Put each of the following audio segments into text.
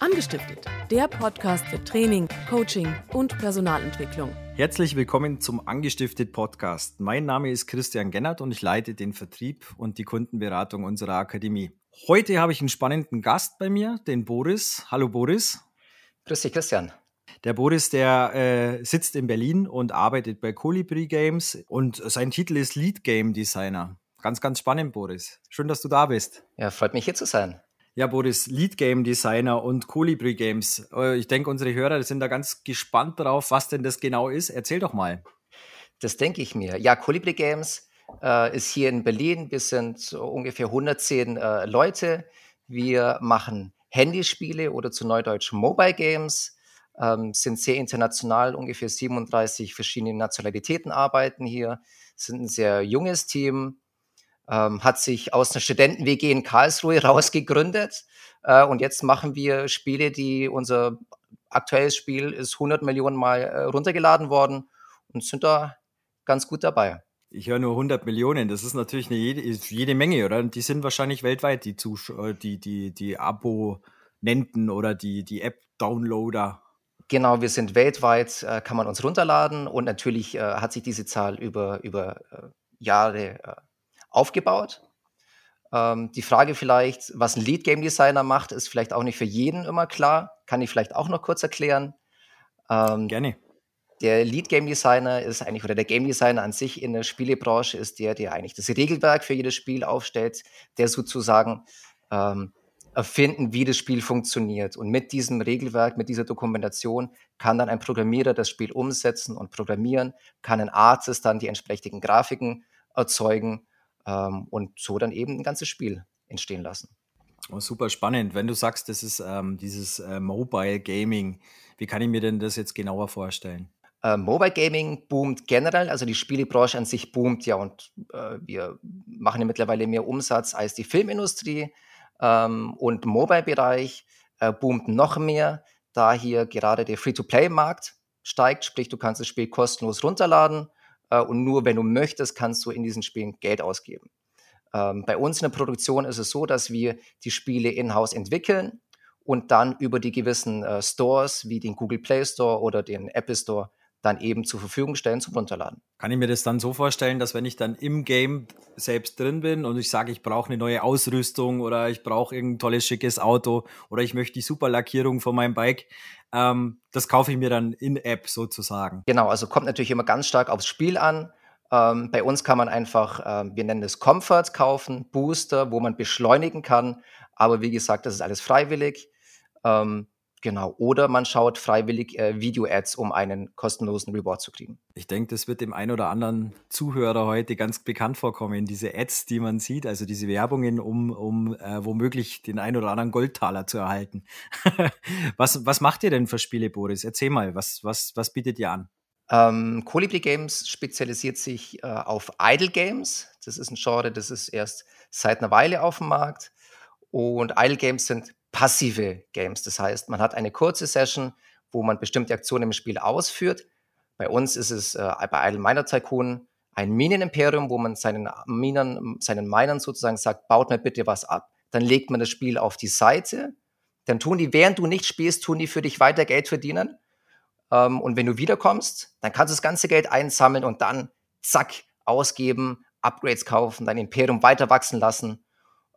Angestiftet, der Podcast für Training, Coaching und Personalentwicklung. Herzlich willkommen zum Angestiftet Podcast. Mein Name ist Christian Gennert und ich leite den Vertrieb und die Kundenberatung unserer Akademie. Heute habe ich einen spannenden Gast bei mir, den Boris. Hallo Boris. Grüß dich, Christian. Der Boris, der äh, sitzt in Berlin und arbeitet bei Colibri Games und sein Titel ist Lead Game Designer. Ganz, ganz spannend, Boris. Schön, dass du da bist. Ja, freut mich hier zu sein. Ja, Boris, Lead Game Designer und Colibri Games. Äh, ich denke, unsere Hörer sind da ganz gespannt drauf, was denn das genau ist. Erzähl doch mal. Das denke ich mir. Ja, Colibri Games äh, ist hier in Berlin. Wir sind so ungefähr 110 äh, Leute. Wir machen Handyspiele oder zu Neudeutsch Mobile Games, ähm, sind sehr international, ungefähr 37 verschiedene Nationalitäten arbeiten hier, sind ein sehr junges Team, ähm, hat sich aus einer Studenten-WG in Karlsruhe rausgegründet. Äh, und jetzt machen wir Spiele, die unser aktuelles Spiel ist 100 Millionen Mal äh, runtergeladen worden und sind da ganz gut dabei. Ich höre nur 100 Millionen, das ist natürlich eine jede, jede Menge, oder? Die sind wahrscheinlich weltweit, die, Zuschauer, die, die, die Abonnenten oder die, die App-Downloader. Genau, wir sind weltweit, äh, kann man uns runterladen und natürlich äh, hat sich diese Zahl über, über äh, Jahre äh, aufgebaut. Ähm, die Frage vielleicht, was ein Lead Game Designer macht, ist vielleicht auch nicht für jeden immer klar. Kann ich vielleicht auch noch kurz erklären. Ähm, Gerne. Der Lead Game Designer ist eigentlich, oder der Game Designer an sich in der Spielebranche ist der, der eigentlich das Regelwerk für jedes Spiel aufstellt, der sozusagen ähm, erfinden, wie das Spiel funktioniert. Und mit diesem Regelwerk, mit dieser Dokumentation kann dann ein Programmierer das Spiel umsetzen und programmieren, kann ein Artist dann die entsprechenden Grafiken erzeugen ähm, und so dann eben ein ganzes Spiel entstehen lassen. Oh, super spannend. Wenn du sagst, das ist ähm, dieses äh, Mobile Gaming, wie kann ich mir denn das jetzt genauer vorstellen? Äh, Mobile Gaming boomt generell, also die Spielebranche an sich boomt ja und äh, wir machen ja mittlerweile mehr Umsatz als die Filmindustrie ähm, und Mobile-Bereich äh, boomt noch mehr, da hier gerade der Free-to-Play-Markt steigt, sprich du kannst das Spiel kostenlos runterladen äh, und nur wenn du möchtest, kannst du in diesen Spielen Geld ausgeben. Ähm, bei uns in der Produktion ist es so, dass wir die Spiele in-house entwickeln und dann über die gewissen äh, Stores wie den Google Play Store oder den Apple Store dann eben zur Verfügung stellen zum Runterladen. Kann ich mir das dann so vorstellen, dass wenn ich dann im Game selbst drin bin und ich sage, ich brauche eine neue Ausrüstung oder ich brauche irgendein tolles, schickes Auto oder ich möchte die Superlackierung von meinem Bike, ähm, das kaufe ich mir dann in App sozusagen. Genau, also kommt natürlich immer ganz stark aufs Spiel an. Ähm, bei uns kann man einfach, ähm, wir nennen es Comfort kaufen, Booster, wo man beschleunigen kann. Aber wie gesagt, das ist alles freiwillig. Ähm, Genau. Oder man schaut freiwillig äh, Video-Ads, um einen kostenlosen Reward zu kriegen. Ich denke, das wird dem einen oder anderen Zuhörer heute ganz bekannt vorkommen. Diese Ads, die man sieht, also diese Werbungen, um, um äh, womöglich den einen oder anderen Goldtaler zu erhalten. was, was macht ihr denn für Spiele, Boris? Erzähl mal, was, was, was bietet ihr an? Ähm, Colibri Games spezialisiert sich äh, auf Idle Games. Das ist ein Genre, das ist erst seit einer Weile auf dem Markt. Und Idle Games sind passive Games. Das heißt, man hat eine kurze Session, wo man bestimmte Aktionen im Spiel ausführt. Bei uns ist es äh, bei Idle Miner Tycoon ein Minenimperium, wo man seinen Minern, seinen Minern sozusagen sagt, baut mir bitte was ab. Dann legt man das Spiel auf die Seite. Dann tun die, während du nicht spielst, tun die für dich weiter Geld verdienen. Ähm, und wenn du wiederkommst, dann kannst du das ganze Geld einsammeln und dann zack, ausgeben, Upgrades kaufen, dein Imperium weiter wachsen lassen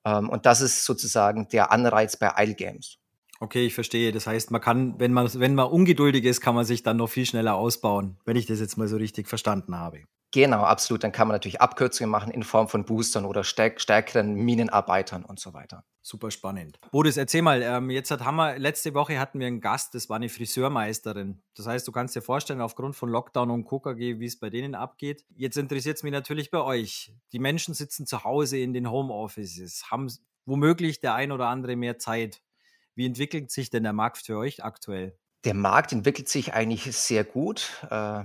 und das ist sozusagen der Anreiz bei Idle Games. Okay, ich verstehe. Das heißt, man kann, wenn man, wenn man ungeduldig ist, kann man sich dann noch viel schneller ausbauen, wenn ich das jetzt mal so richtig verstanden habe. Genau, absolut. Dann kann man natürlich Abkürzungen machen in Form von Boostern oder stärk stärkeren Minenarbeitern und so weiter. Super spannend. Boris, erzähl mal, ähm, jetzt hat, haben wir, letzte Woche hatten wir einen Gast, das war eine Friseurmeisterin. Das heißt, du kannst dir vorstellen, aufgrund von Lockdown und KKG, wie es bei denen abgeht. Jetzt interessiert es mich natürlich bei euch. Die Menschen sitzen zu Hause in den Homeoffices, haben womöglich der ein oder andere mehr Zeit. Wie entwickelt sich denn der Markt für euch aktuell? Der Markt entwickelt sich eigentlich sehr gut. Äh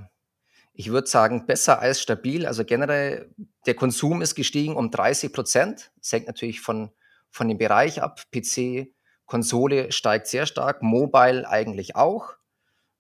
ich würde sagen, besser als stabil. Also generell, der Konsum ist gestiegen um 30 Prozent. Das hängt natürlich von, von dem Bereich ab. PC, Konsole steigt sehr stark, Mobile eigentlich auch.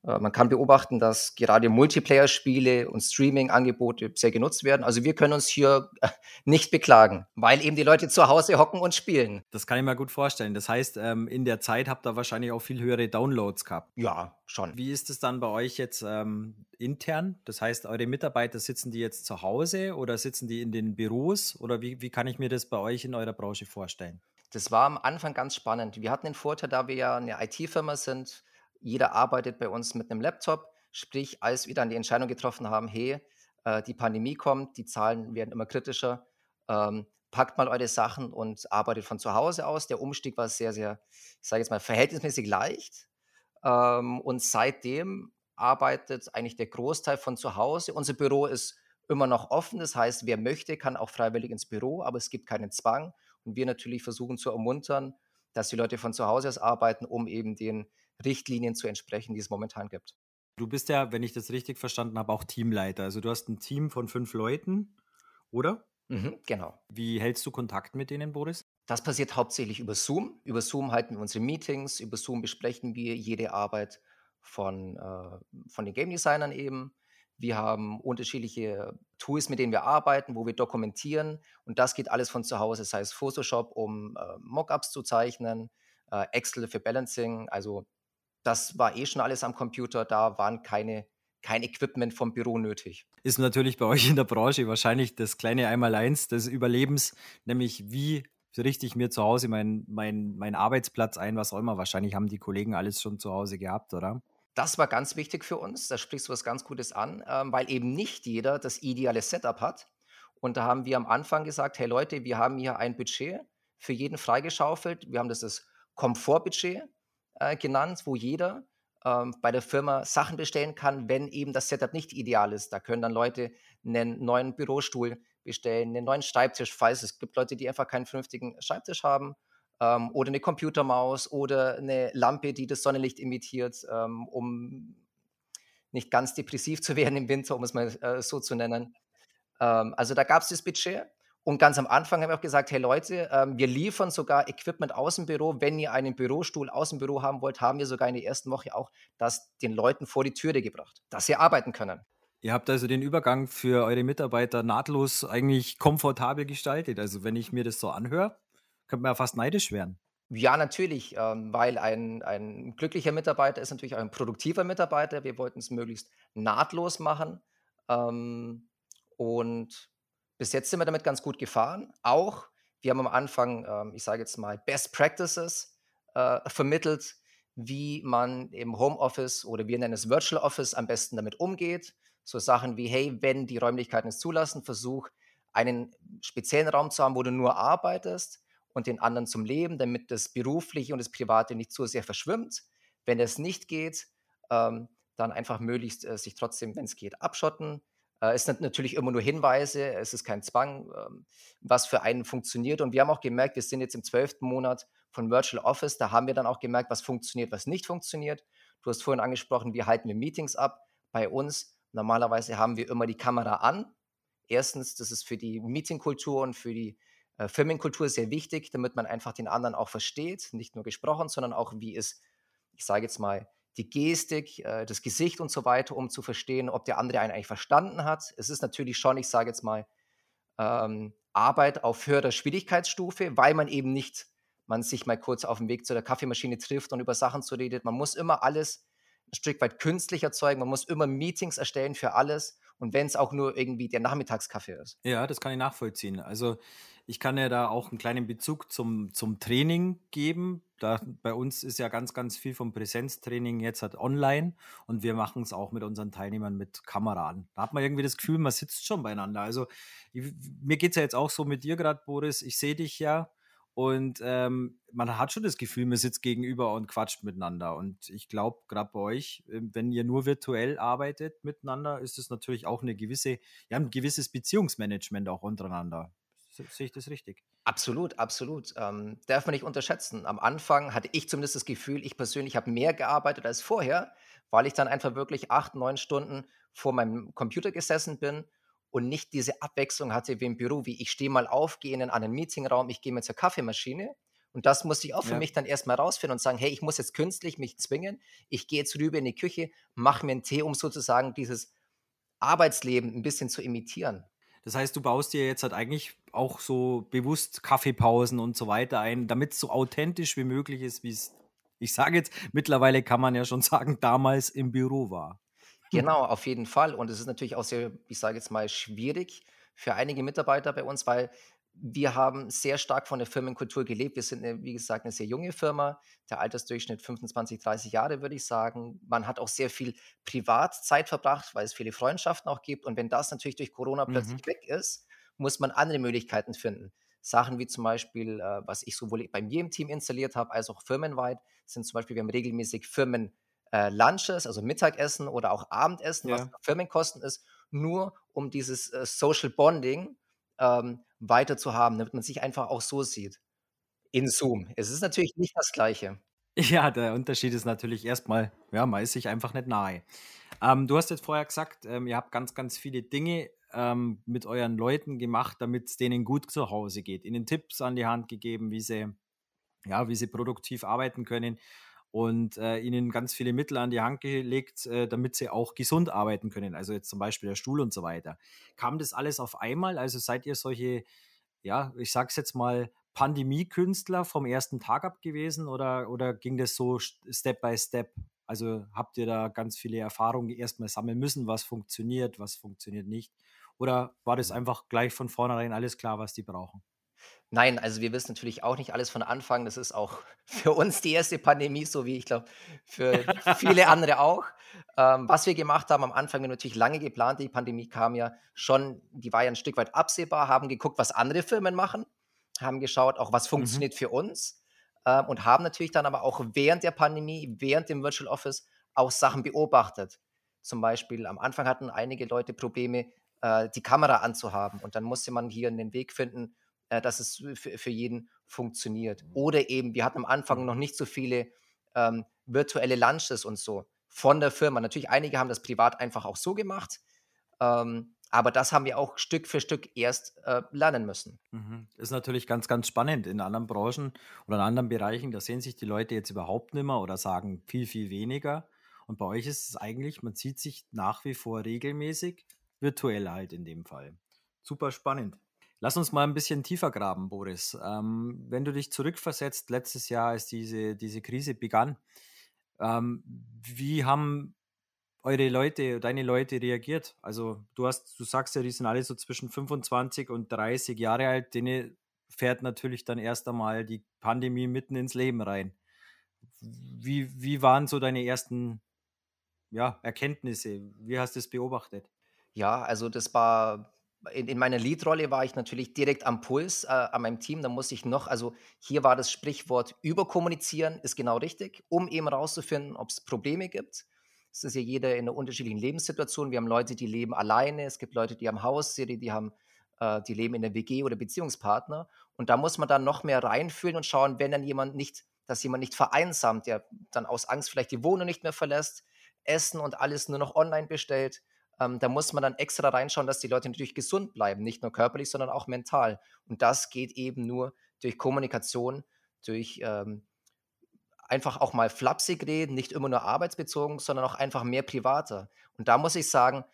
Äh, man kann beobachten, dass gerade Multiplayer-Spiele und Streaming-Angebote sehr genutzt werden. Also wir können uns hier äh, nicht beklagen, weil eben die Leute zu Hause hocken und spielen. Das kann ich mir gut vorstellen. Das heißt, ähm, in der Zeit habt ihr wahrscheinlich auch viel höhere Downloads gehabt. Ja, schon. Wie ist es dann bei euch jetzt ähm, intern? Das heißt, eure Mitarbeiter sitzen die jetzt zu Hause oder sitzen die in den Büros? Oder wie, wie kann ich mir das bei euch in eurer Branche vorstellen? Das war am Anfang ganz spannend. Wir hatten den Vorteil, da wir ja eine IT-Firma sind, jeder arbeitet bei uns mit einem Laptop. Sprich, als wir dann die Entscheidung getroffen haben, hey, äh, die Pandemie kommt, die Zahlen werden immer kritischer, ähm, packt mal eure Sachen und arbeitet von zu Hause aus. Der Umstieg war sehr, sehr, ich sage jetzt mal, verhältnismäßig leicht. Ähm, und seitdem arbeitet eigentlich der Großteil von zu Hause. Unser Büro ist immer noch offen. Das heißt, wer möchte, kann auch freiwillig ins Büro, aber es gibt keinen Zwang. Und wir natürlich versuchen zu ermuntern, dass die Leute von zu Hause aus arbeiten, um eben den Richtlinien zu entsprechen, die es momentan gibt. Du bist ja, wenn ich das richtig verstanden habe, auch Teamleiter. Also du hast ein Team von fünf Leuten, oder? Mhm, genau. Wie hältst du Kontakt mit denen, Boris? Das passiert hauptsächlich über Zoom. Über Zoom halten wir unsere Meetings, über Zoom besprechen wir jede Arbeit von, äh, von den Game Designern eben. Wir haben unterschiedliche Tools, mit denen wir arbeiten, wo wir dokumentieren. Und das geht alles von zu Hause, sei es Photoshop, um äh, Mockups zu zeichnen, äh, Excel für Balancing, also das war eh schon alles am Computer, da waren keine, kein Equipment vom Büro nötig. Ist natürlich bei euch in der Branche wahrscheinlich das kleine Einmaleins des Überlebens, nämlich wie richte ich mir zu Hause meinen mein, mein Arbeitsplatz ein, was auch immer. Wahrscheinlich haben die Kollegen alles schon zu Hause gehabt, oder? Das war ganz wichtig für uns. Da sprichst du was ganz Gutes an, ähm, weil eben nicht jeder das ideale Setup hat. Und da haben wir am Anfang gesagt, hey Leute, wir haben hier ein Budget für jeden freigeschaufelt. Wir haben das das Komfortbudget äh, genannt, wo jeder ähm, bei der Firma Sachen bestellen kann, wenn eben das Setup nicht ideal ist. Da können dann Leute einen neuen Bürostuhl bestellen, einen neuen Schreibtisch, falls es gibt Leute, die einfach keinen vernünftigen Schreibtisch haben ähm, oder eine Computermaus oder eine Lampe, die das Sonnenlicht imitiert, ähm, um nicht ganz depressiv zu werden im Winter, um es mal äh, so zu nennen. Ähm, also da gab es das Budget und ganz am Anfang haben wir auch gesagt, hey Leute, ähm, wir liefern sogar Equipment aus dem Büro. Wenn ihr einen Bürostuhl aus dem Büro haben wollt, haben wir sogar in der ersten Woche auch das den Leuten vor die Türe gebracht, dass sie arbeiten können. Ihr habt also den Übergang für eure Mitarbeiter nahtlos eigentlich komfortabel gestaltet. Also wenn ich mir das so anhöre, könnte man ja fast neidisch werden. Ja, natürlich, ähm, weil ein, ein glücklicher Mitarbeiter ist natürlich auch ein produktiver Mitarbeiter. Wir wollten es möglichst nahtlos machen. Ähm, und bis jetzt sind wir damit ganz gut gefahren. Auch wir haben am Anfang, ähm, ich sage jetzt mal, Best Practices äh, vermittelt, wie man im Homeoffice oder wir nennen es Virtual Office am besten damit umgeht. So Sachen wie, hey, wenn die Räumlichkeiten es zulassen, versuch einen speziellen Raum zu haben, wo du nur arbeitest und den anderen zum Leben, damit das Berufliche und das Private nicht zu sehr verschwimmt. Wenn es nicht geht, ähm, dann einfach möglichst äh, sich trotzdem, wenn es geht, abschotten. Äh, es sind natürlich immer nur Hinweise, es ist kein Zwang, ähm, was für einen funktioniert. Und wir haben auch gemerkt, wir sind jetzt im zwölften Monat von Virtual Office, da haben wir dann auch gemerkt, was funktioniert, was nicht funktioniert. Du hast vorhin angesprochen, wie halten wir Meetings ab? Bei uns normalerweise haben wir immer die Kamera an. Erstens, das ist für die Meetingkultur und für die äh, Firmenkultur sehr wichtig, damit man einfach den anderen auch versteht, nicht nur gesprochen, sondern auch, wie es, ich sage jetzt mal, die Gestik, äh, das Gesicht und so weiter, um zu verstehen, ob der andere einen eigentlich verstanden hat. Es ist natürlich schon, ich sage jetzt mal, ähm, Arbeit auf höherer Schwierigkeitsstufe, weil man eben nicht, man sich mal kurz auf dem Weg zu der Kaffeemaschine trifft und über Sachen zu redet. Man muss immer alles ein Stück weit künstlich erzeugen. Man muss immer Meetings erstellen für alles. Und wenn es auch nur irgendwie der Nachmittagskaffee ist. Ja, das kann ich nachvollziehen. Also ich kann ja da auch einen kleinen Bezug zum, zum Training geben. Da, bei uns ist ja ganz, ganz viel vom Präsenztraining jetzt halt online und wir machen es auch mit unseren Teilnehmern mit Kamera an. Da hat man irgendwie das Gefühl, man sitzt schon beieinander. Also ich, mir geht es ja jetzt auch so mit dir gerade, Boris. Ich sehe dich ja und ähm, man hat schon das Gefühl, man sitzt gegenüber und quatscht miteinander. Und ich glaube, gerade bei euch, ähm, wenn ihr nur virtuell arbeitet miteinander, ist es natürlich auch eine gewisse, ja, ein gewisses Beziehungsmanagement auch untereinander. Sehe ich das richtig? Absolut, absolut. Ähm, darf man nicht unterschätzen. Am Anfang hatte ich zumindest das Gefühl, ich persönlich habe mehr gearbeitet als vorher, weil ich dann einfach wirklich acht, neun Stunden vor meinem Computer gesessen bin und nicht diese Abwechslung hatte wie im Büro, wie ich stehe mal auf, gehe in einen anderen Meetingraum, ich gehe mir zur Kaffeemaschine Und das musste ich auch für ja. mich dann erstmal rausfinden und sagen, hey, ich muss jetzt künstlich mich zwingen. Ich gehe jetzt rüber in die Küche, mache mir einen Tee, um sozusagen dieses Arbeitsleben ein bisschen zu imitieren. Das heißt, du baust dir jetzt halt eigentlich auch so bewusst Kaffeepausen und so weiter ein, damit es so authentisch wie möglich ist, wie es, ich sage jetzt, mittlerweile kann man ja schon sagen, damals im Büro war. Genau, auf jeden Fall. Und es ist natürlich auch sehr, ich sage jetzt mal, schwierig für einige Mitarbeiter bei uns, weil wir haben sehr stark von der Firmenkultur gelebt. Wir sind, eine, wie gesagt, eine sehr junge Firma. Der Altersdurchschnitt 25, 30 Jahre, würde ich sagen. Man hat auch sehr viel Privatzeit verbracht, weil es viele Freundschaften auch gibt. Und wenn das natürlich durch Corona plötzlich mhm. weg ist, muss man andere Möglichkeiten finden. Sachen wie zum Beispiel, äh, was ich sowohl bei mir im Team installiert habe, als auch firmenweit, sind zum Beispiel, wir haben regelmäßig Firmen äh, Lunches, also Mittagessen oder auch Abendessen, ja. was Firmenkosten ist, nur um dieses äh, Social Bonding ähm, weiter zu haben, damit man sich einfach auch so sieht. In Zoom. Es ist natürlich nicht das Gleiche. Ja, der Unterschied ist natürlich erstmal, ja, man ist sich einfach nicht nahe. Ähm, du hast jetzt vorher gesagt, ähm, ihr habt ganz, ganz viele Dinge ähm, mit euren Leuten gemacht, damit es denen gut zu Hause geht. Ihnen Tipps an die Hand gegeben, wie sie, ja, wie sie produktiv arbeiten können und äh, ihnen ganz viele Mittel an die Hand gelegt, äh, damit sie auch gesund arbeiten können. Also jetzt zum Beispiel der Stuhl und so weiter. Kam das alles auf einmal? Also seid ihr solche, ja, ich sag's jetzt mal, Pandemie-Künstler vom ersten Tag ab gewesen oder, oder ging das so Step by Step? Also habt ihr da ganz viele Erfahrungen erstmal sammeln müssen, was funktioniert, was funktioniert nicht? Oder war das einfach gleich von vornherein alles klar, was die brauchen? Nein, also wir wissen natürlich auch nicht alles von Anfang. Das ist auch für uns die erste Pandemie, so wie ich glaube für viele andere auch. Ähm, was wir gemacht haben am Anfang, wir haben natürlich lange geplant. Die Pandemie kam ja schon, die war ja ein Stück weit absehbar, haben geguckt, was andere Firmen machen, haben geschaut, auch was mhm. funktioniert mhm. für uns äh, und haben natürlich dann aber auch während der Pandemie, während dem Virtual Office auch Sachen beobachtet. Zum Beispiel am Anfang hatten einige Leute Probleme, äh, die Kamera anzuhaben und dann musste man hier einen Weg finden, äh, dass es für, jeden funktioniert. Oder eben, wir hatten am Anfang noch nicht so viele ähm, virtuelle Lunches und so von der Firma. Natürlich, einige haben das privat einfach auch so gemacht. Ähm, aber das haben wir auch Stück für Stück erst äh, lernen müssen. Mhm. Ist natürlich ganz, ganz spannend. In anderen Branchen oder in anderen Bereichen, da sehen sich die Leute jetzt überhaupt nicht mehr oder sagen viel, viel weniger. Und bei euch ist es eigentlich, man sieht sich nach wie vor regelmäßig, virtuell halt in dem Fall. Super spannend. Lass uns mal ein bisschen tiefer graben, Boris. Ähm, wenn du dich zurückversetzt, letztes Jahr, als diese, diese Krise begann, ähm, wie haben eure Leute, deine Leute reagiert? Also du hast, du sagst ja, die sind alle so zwischen 25 und 30 Jahre alt, denen fährt natürlich dann erst einmal die Pandemie mitten ins Leben rein. Wie, wie waren so deine ersten ja, Erkenntnisse? Wie hast du es beobachtet? Ja, also das war in, in meiner Lead-Rolle war ich natürlich direkt am Puls äh, an meinem Team. Da musste ich noch, also hier war das Sprichwort überkommunizieren, ist genau richtig, um eben rauszufinden, ob es Probleme gibt. Es ist ja jeder in einer unterschiedlichen Lebenssituation. Wir haben Leute, die leben alleine, es gibt Leute, die haben Hausserie, die haben, äh, die leben in der WG oder Beziehungspartner. Und da muss man dann noch mehr reinfühlen und schauen, wenn dann jemand nicht, dass jemand nicht vereinsamt, der dann aus Angst vielleicht die Wohnung nicht mehr verlässt, Essen und alles nur noch online bestellt ähm, da muss man dann extra reinschauen, dass die Leute natürlich gesund bleiben, nicht nur körperlich, sondern auch mental. Und das geht eben nur durch Kommunikation, durch ähm, einfach auch mal flapsig reden, nicht immer nur arbeitsbezogen, sondern auch einfach mehr privater. Und da muss ich sagen,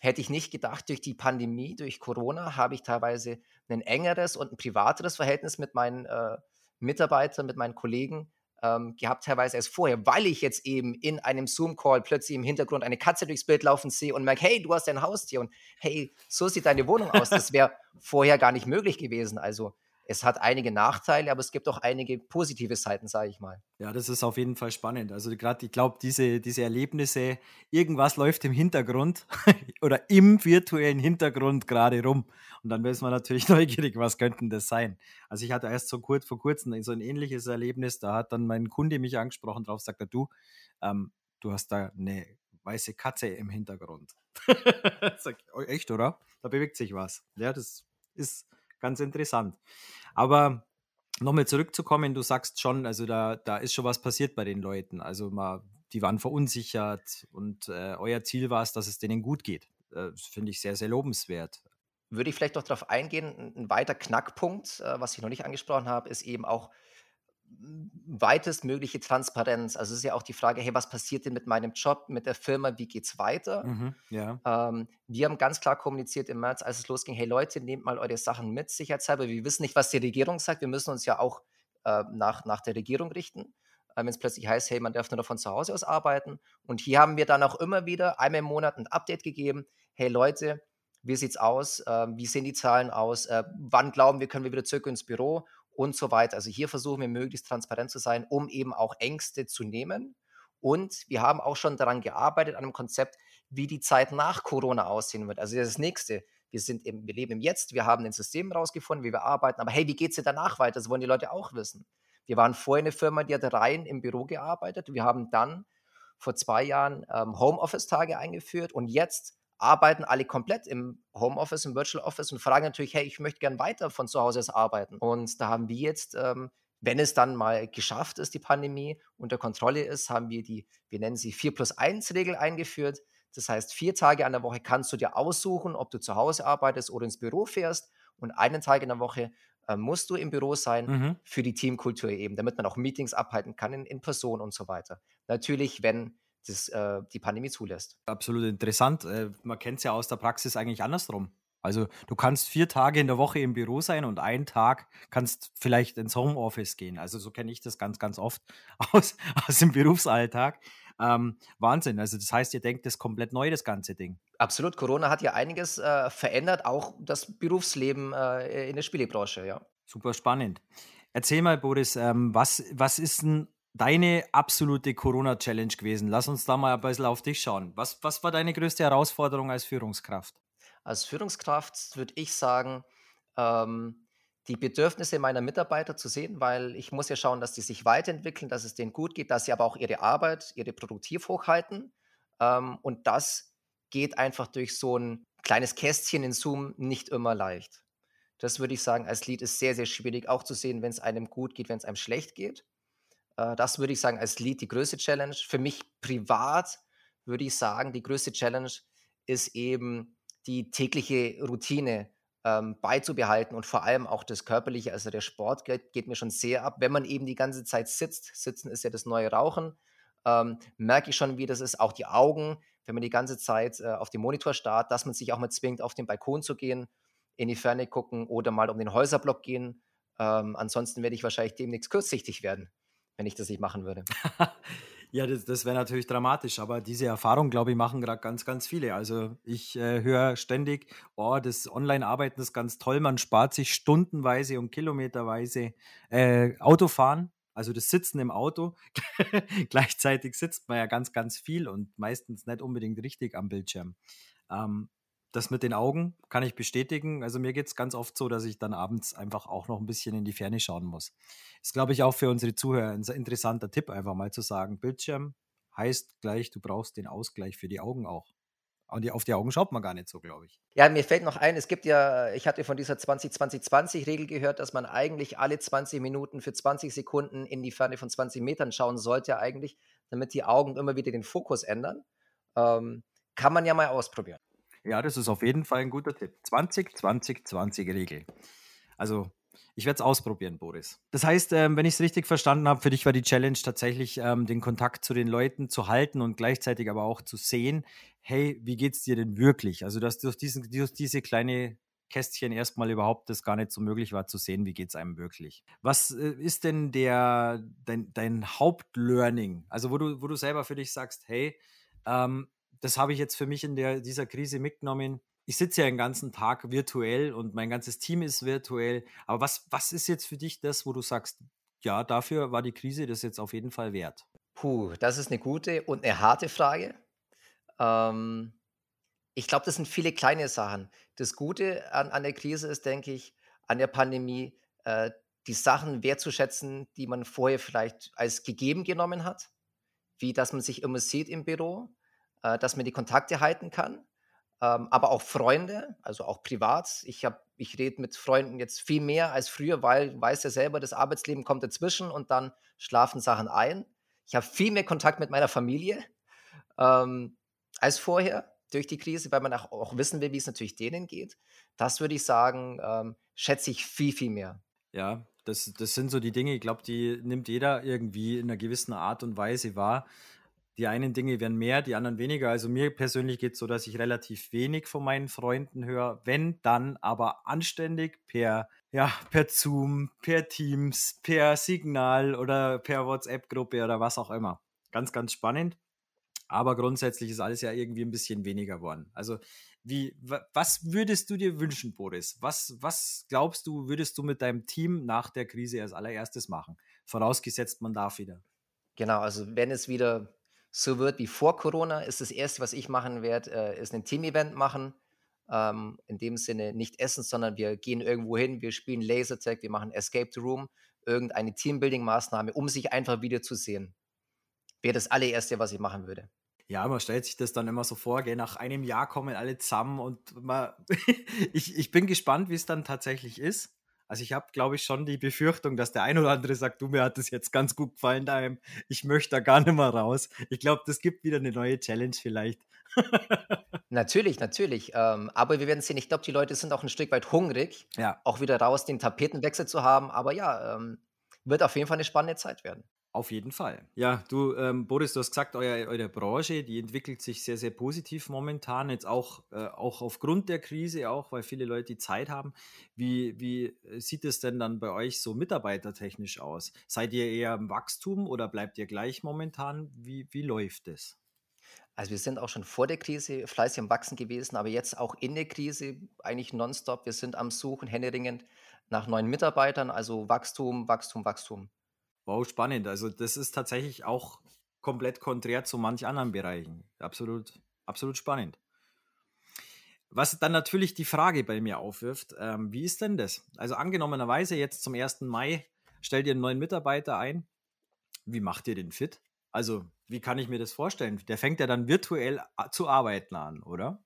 hätte ich nicht gedacht, durch die Pandemie, durch Corona, habe ich teilweise ein engeres und ein privateres Verhältnis mit meinen äh, Mitarbeitern, mit meinen Kollegen, ähm, gehabt, teilweise erst vorher, weil ich jetzt eben in einem Zoom-Call plötzlich im Hintergrund eine Katze durchs Bild laufen sehe und merke, hey, du hast ein Haustier und hey, so sieht deine Wohnung aus. Das wäre vorher gar nicht möglich gewesen. Also es hat einige Nachteile, aber es gibt auch einige positive Seiten, sage ich mal. Ja, das ist auf jeden Fall spannend. Also gerade, ich glaube, diese, diese Erlebnisse, irgendwas läuft im Hintergrund oder im virtuellen Hintergrund gerade rum. Und dann ist man natürlich neugierig, was könnten das sein. Also ich hatte erst so kurz vor kurzem so ein ähnliches Erlebnis, da hat dann mein Kunde mich angesprochen, drauf sagt er, du, ähm, du hast da eine weiße Katze im Hintergrund. Sag oh, echt, oder? Da bewegt sich was. Ja, das ist ganz interessant. Aber nochmal zurückzukommen, du sagst schon, also da, da ist schon was passiert bei den Leuten. Also mal, die waren verunsichert und äh, euer Ziel war es, dass es denen gut geht. Äh, das finde ich sehr, sehr lobenswert. Würde ich vielleicht noch darauf eingehen, ein weiter Knackpunkt, äh, was ich noch nicht angesprochen habe, ist eben auch, weitestmögliche Transparenz. Also es ist ja auch die Frage, hey, was passiert denn mit meinem Job, mit der Firma, wie geht es weiter? Mhm, ja. Ähm, wir haben ganz klar kommuniziert im März, als es losging, hey Leute, nehmt mal eure Sachen mit, sicherheitshalber. Wir wissen nicht, was die Regierung sagt. Wir müssen uns ja auch äh, nach, nach der Regierung richten. Äh, Wenn es plötzlich heißt, hey, man darf nur noch von zu Hause aus arbeiten. Und hier haben wir dann auch immer wieder einmal im Monat ein Update gegeben. Hey Leute, wie sieht's aus? Äh, wie sehen die Zahlen aus? Äh, wann glauben wir, können wir wieder zurück ins Büro? Und so weiter. Also hier versuchen wir möglichst transparent zu sein, um eben auch Ängste zu nehmen. Und wir haben auch schon daran gearbeitet, an einem Konzept, wie die Zeit nach Corona aussehen wird. Also das nächste. Wir, sind im, wir leben im Jetzt, wir haben ein System rausgefunden, wie wir arbeiten. Aber hey, wie geht es dir danach weiter? Das wollen die Leute auch wissen. Wir waren vorher eine Firma, die hat rein im Büro gearbeitet. Wir haben dann vor zwei Jahren ähm, Homeoffice-Tage eingeführt und jetzt arbeiten alle komplett im Homeoffice, im Virtual Office und fragen natürlich, hey, ich möchte gern weiter von zu Hause aus arbeiten. Und da haben wir jetzt, ähm, wenn es dann mal geschafft ist, die Pandemie unter Kontrolle ist, haben wir die, wir nennen sie 4 plus 1 Regel eingeführt. Das heißt, vier Tage an der Woche kannst du dir aussuchen, ob du zu Hause arbeitest oder ins Büro fährst. Und einen Tag in der Woche äh, musst du im Büro sein mhm. für die Teamkultur eben, damit man auch Meetings abhalten kann in, in Person und so weiter. Natürlich, wenn das äh, die Pandemie zulässt. Absolut interessant. Äh, man kennt es ja aus der Praxis eigentlich andersrum. Also du kannst vier Tage in der Woche im Büro sein und einen Tag kannst vielleicht ins Homeoffice gehen. Also so kenne ich das ganz, ganz oft aus, aus dem Berufsalltag. Ähm, Wahnsinn. Also das heißt, ihr denkt das komplett neu, das ganze Ding. Absolut. Corona hat ja einiges äh, verändert, auch das Berufsleben äh, in der Spielebranche, ja. Super spannend. Erzähl mal, Boris, ähm, was, was ist denn deine absolute Corona-Challenge gewesen? Lass uns da mal ein bisschen auf dich schauen. Was, was war deine größte Herausforderung als Führungskraft? Als Führungskraft würde ich sagen, ähm, die Bedürfnisse meiner Mitarbeiter zu sehen, weil ich muss ja schauen, dass die sich weiterentwickeln, dass es denen gut geht, dass sie aber auch ihre Arbeit, ihre Produktiv hochhalten. Ähm, und das geht einfach durch so ein kleines Kästchen in Zoom nicht immer leicht. Das würde ich sagen, als Lead ist sehr, sehr schwierig auch zu sehen, wenn es einem gut geht, wenn es einem schlecht geht. Äh, das würde ich sagen, als Lead die größte Challenge. Für mich privat würde ich sagen, die größte Challenge ist eben die tägliche Routine ähm, beizubehalten und vor allem auch das Körperliche, also der Sport geht, geht, mir schon sehr ab. Wenn man eben die ganze Zeit sitzt, sitzen ist ja das neue Rauchen, ähm, merke ich schon, wie das ist. Auch die Augen, wenn man die ganze Zeit äh, auf dem Monitor starrt, dass man sich auch mal zwingt, auf den Balkon zu gehen, in die Ferne gucken oder mal um den Häuserblock gehen. Ähm, ansonsten werde ich wahrscheinlich demnächst kurzsichtig werden wenn ich das nicht machen würde. ja, das, das wäre natürlich dramatisch, aber diese Erfahrung, glaube ich, machen gerade ganz, ganz viele. Also ich äh, höre ständig, oh, das Online-Arbeiten ist ganz toll, man spart sich stundenweise und kilometerweise äh, Autofahren. Also das Sitzen im Auto, gleichzeitig sitzt man ja ganz, ganz viel und meistens nicht unbedingt richtig am Bildschirm. Ähm, das mit den Augen kann ich bestätigen. Also mir geht es ganz oft so, dass ich dann abends einfach auch noch ein bisschen in die Ferne schauen muss. Ist, glaube ich, auch für unsere Zuhörer ein interessanter Tipp, einfach mal zu sagen, Bildschirm heißt gleich, du brauchst den Ausgleich für die Augen auch. Und auf die Augen schaut man gar nicht so, glaube ich. Ja, mir fällt noch ein, es gibt ja, ich hatte von dieser 20-20-20-Regel gehört, dass man eigentlich alle 20 Minuten für 20 Sekunden in die Ferne von 20 Metern schauen sollte, eigentlich, damit die Augen immer wieder den Fokus ändern. Ähm, kann man ja mal ausprobieren. Ja, das ist auf jeden Fall ein guter Tipp. 20, 20, 20 Regel. Also, ich werde es ausprobieren, Boris. Das heißt, ähm, wenn ich es richtig verstanden habe, für dich war die Challenge tatsächlich, ähm, den Kontakt zu den Leuten zu halten und gleichzeitig aber auch zu sehen, hey, wie geht es dir denn wirklich? Also, dass durch, diesen, durch diese kleine Kästchen erstmal überhaupt das gar nicht so möglich war zu sehen, wie geht es einem wirklich. Was äh, ist denn der, dein, dein Hauptlearning? Also, wo du, wo du selber für dich sagst, hey, ähm, das habe ich jetzt für mich in der, dieser Krise mitgenommen. Ich sitze ja den ganzen Tag virtuell und mein ganzes Team ist virtuell. Aber was, was ist jetzt für dich das, wo du sagst, ja, dafür war die Krise das jetzt auf jeden Fall wert? Puh, das ist eine gute und eine harte Frage. Ähm, ich glaube, das sind viele kleine Sachen. Das Gute an, an der Krise ist, denke ich, an der Pandemie, äh, die Sachen wertzuschätzen, die man vorher vielleicht als gegeben genommen hat, wie dass man sich immer sieht im Büro, äh, dass man die Kontakte halten kann, ähm, aber auch Freunde, also auch privat. Ich, ich rede mit Freunden jetzt viel mehr als früher, weil weiß ja selber, das Arbeitsleben kommt dazwischen und dann schlafen Sachen ein. Ich habe viel mehr Kontakt mit meiner Familie ähm, als vorher durch die Krise, weil man auch, auch wissen will, wie es natürlich denen geht. Das würde ich sagen, ähm, schätze ich viel, viel mehr. Ja, Das, das sind so die Dinge, ich glaube, die nimmt jeder irgendwie in einer gewissen Art und Weise wahr. Die einen Dinge werden mehr, die anderen weniger. Also mir persönlich geht es so, dass ich relativ wenig von meinen Freunden höre. Wenn, dann aber anständig per, ja, per Zoom, per Teams, per Signal oder per WhatsApp-Gruppe oder was auch immer. Ganz, ganz spannend. Aber grundsätzlich ist alles ja irgendwie ein bisschen weniger geworden. Also, wie, was würdest du dir wünschen, Boris? Was, was glaubst du, würdest du mit deinem Team nach der Krise als allererstes machen? Vorausgesetzt, man darf wieder. Genau, also wenn es wieder so wird wie vor Corona, ist das Erste, was ich machen werde, äh, ist ein Team-Event machen. Ähm, in dem Sinne nicht essen, sondern wir gehen irgendwo hin, wir spielen Lasertag, wir machen Escape the Room, irgendeine Teambuilding-Maßnahme, um sich einfach wieder zu sehen. Wäre das allererste, was ich machen würde. Ja, man stellt sich das dann immer so vor, gell, nach einem Jahr kommen alle zusammen und man, ich, ich bin gespannt, wie es dann tatsächlich ist. Also ich habe, glaube ich, schon die Befürchtung, dass der ein oder andere sagt, du, mir hat das jetzt ganz gut gefallen daheim, ich möchte da gar nicht mehr raus. Ich glaube, das gibt wieder eine neue Challenge vielleicht. natürlich, natürlich. Ähm, aber wir werden sehen, ich glaube, die Leute sind auch ein Stück weit hungrig, ja. auch wieder raus den Tapetenwechsel zu haben. Aber ja, ähm, wird auf jeden Fall eine spannende Zeit werden. Auf jeden Fall. Ja, du, ähm, Boris, du hast gesagt, euer, eure Branche, die entwickelt sich sehr, sehr positiv momentan, jetzt auch, äh, auch aufgrund der Krise, auch weil viele Leute die Zeit haben. Wie, wie sieht es denn dann bei euch so mitarbeitertechnisch aus? Seid ihr eher im Wachstum oder bleibt ihr gleich momentan? Wie, wie läuft es? Also wir sind auch schon vor der Krise fleißig am Wachsen gewesen, aber jetzt auch in der Krise eigentlich nonstop. Wir sind am Suchen, händeringend nach neuen Mitarbeitern, also Wachstum, Wachstum, Wachstum. Wow, spannend. Also das ist tatsächlich auch komplett konträr zu manch anderen Bereichen. Absolut, absolut spannend. Was dann natürlich die Frage bei mir aufwirft, ähm, wie ist denn das? Also angenommenerweise jetzt zum 1. Mai stellt ihr einen neuen Mitarbeiter ein. Wie macht ihr den fit? Also wie kann ich mir das vorstellen? Der fängt ja dann virtuell zu arbeiten an, oder?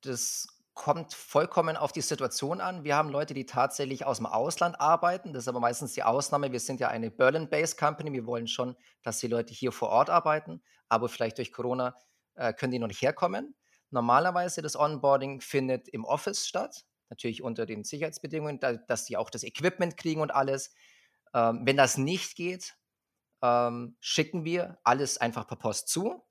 Das kommt vollkommen auf die Situation an. Wir haben Leute, die tatsächlich aus dem Ausland arbeiten. Das ist aber meistens die Ausnahme. Wir sind ja eine Berlin-based Company. Wir wollen schon, dass die Leute hier vor Ort arbeiten. Aber vielleicht durch Corona äh, können die noch nicht herkommen. Normalerweise das Onboarding findet im Office statt. Natürlich unter den Sicherheitsbedingungen, da, dass die auch das Equipment kriegen und alles. Ähm, wenn das nicht geht, ähm, schicken wir alles einfach per Post zu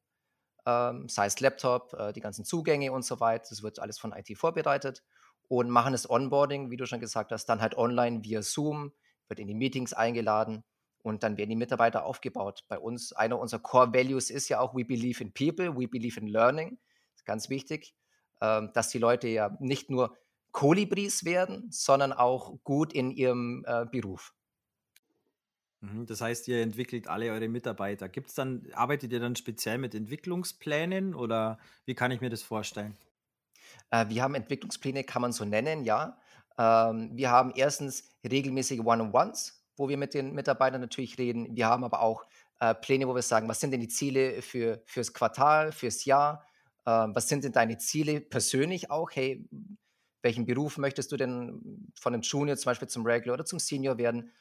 ähm, sei es Laptop, äh, die ganzen Zugänge und so weiter. Das wird alles von IT vorbereitet und machen das Onboarding, wie du schon gesagt hast, dann halt online via Zoom, wird in die Meetings eingeladen und dann werden die Mitarbeiter aufgebaut. Bei uns, einer unserer Core Values ist ja auch, we believe in people, we believe in learning. Das ist ganz wichtig, ähm, dass die Leute ja nicht nur Kolibris werden, sondern auch gut in ihrem äh, Beruf. Mhm, das heißt, ihr entwickelt alle eure Mitarbeiter. Gibt's dann, arbeitet ihr dann speziell mit Entwicklungsplänen oder wie kann ich mir das vorstellen? Äh, wir haben Entwicklungspläne, kann man so nennen, ja. Ähm, wir haben erstens regelmäßige One-on-Ones, wo wir mit den Mitarbeitern natürlich reden. Wir haben aber auch äh, Pläne, wo wir sagen, was sind denn die Ziele für, fürs Quartal, fürs Jahr? Äh, was sind denn deine Ziele persönlich auch? Hey, welchen Beruf möchtest du denn von einem Junior zum Beispiel zum Regular oder zum Senior werden?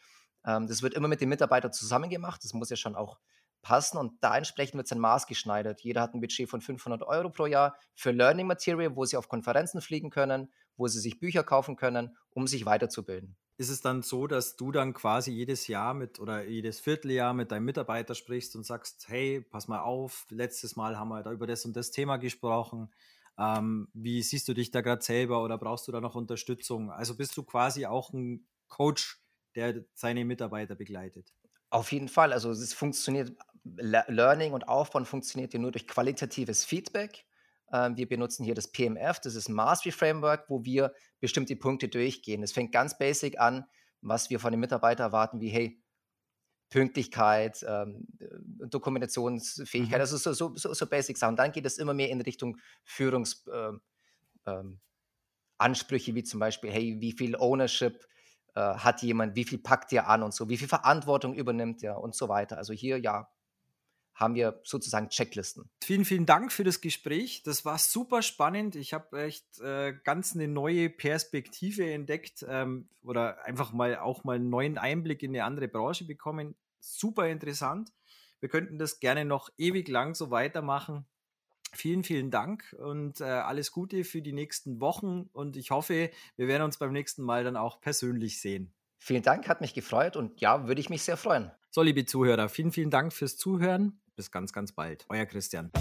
Ähm, das wird immer mit dem Mitarbeiter zusammen gemacht. Das muss ja schon auch passen und da entsprechend wird sein Maß geschneidert. Jeder hat ein Budget von 500 Euro pro Jahr für Learning Material, wo sie auf Konferenzen fliegen können, wo sie sich Bücher kaufen können, um sich weiterzubilden. Ist es dann so, dass du dann quasi jedes Jahr mit oder jedes Vierteljahr mit deinem Mitarbeiter sprichst und sagst, hey, pass mal auf, letztes Mal haben wir da über das und das Thema gesprochen. Ähm, wie siehst du dich da gerade selber oder brauchst du da noch Unterstützung? Also bist du quasi auch ein Coach der seine Mitarbeiter begleitet. Auf jeden Fall. Also es funktioniert, Learning und Aufbauen funktioniert ja nur durch qualitatives Feedback. Ähm, wir benutzen hier das PMF, das ist ein Mastery Framework, wo wir bestimmte Punkte durchgehen. Es fängt ganz basic an, was wir von den Mitarbeitern erwarten, wie hey, Pünktlichkeit, ähm, Dokumentationsfähigkeit, mhm. also so, so, so, so basic Sachen. Dann geht es immer mehr in Richtung Führungsansprüche, ähm, ähm wie zum Beispiel, hey, wie viel Ownership äh, hat jemand, wie viel packt ihr an und so, wie viel Verantwortung übernimmt er und so weiter. Also hier ja haben wir sozusagen Checklisten. Vielen, vielen Dank für das Gespräch. Das war super spannend. Ich habe echt äh, ganz eine neue Perspektive entdeckt ähm, oder einfach mal auch mal einen neuen Einblick in eine andere Branche bekommen. Super interessant. Wir könnten das gerne noch ewig lang so weitermachen. Vielen, vielen Dank und äh, alles Gute für die nächsten Wochen und ich hoffe, wir werden uns beim nächsten Mal dann auch persönlich sehen. Vielen Dank, hat mich gefreut und ja, würde ich mich sehr freuen. So, liebe Zuhörer, vielen, vielen Dank fürs Zuhören. Bis ganz, ganz bald. Euer Christian.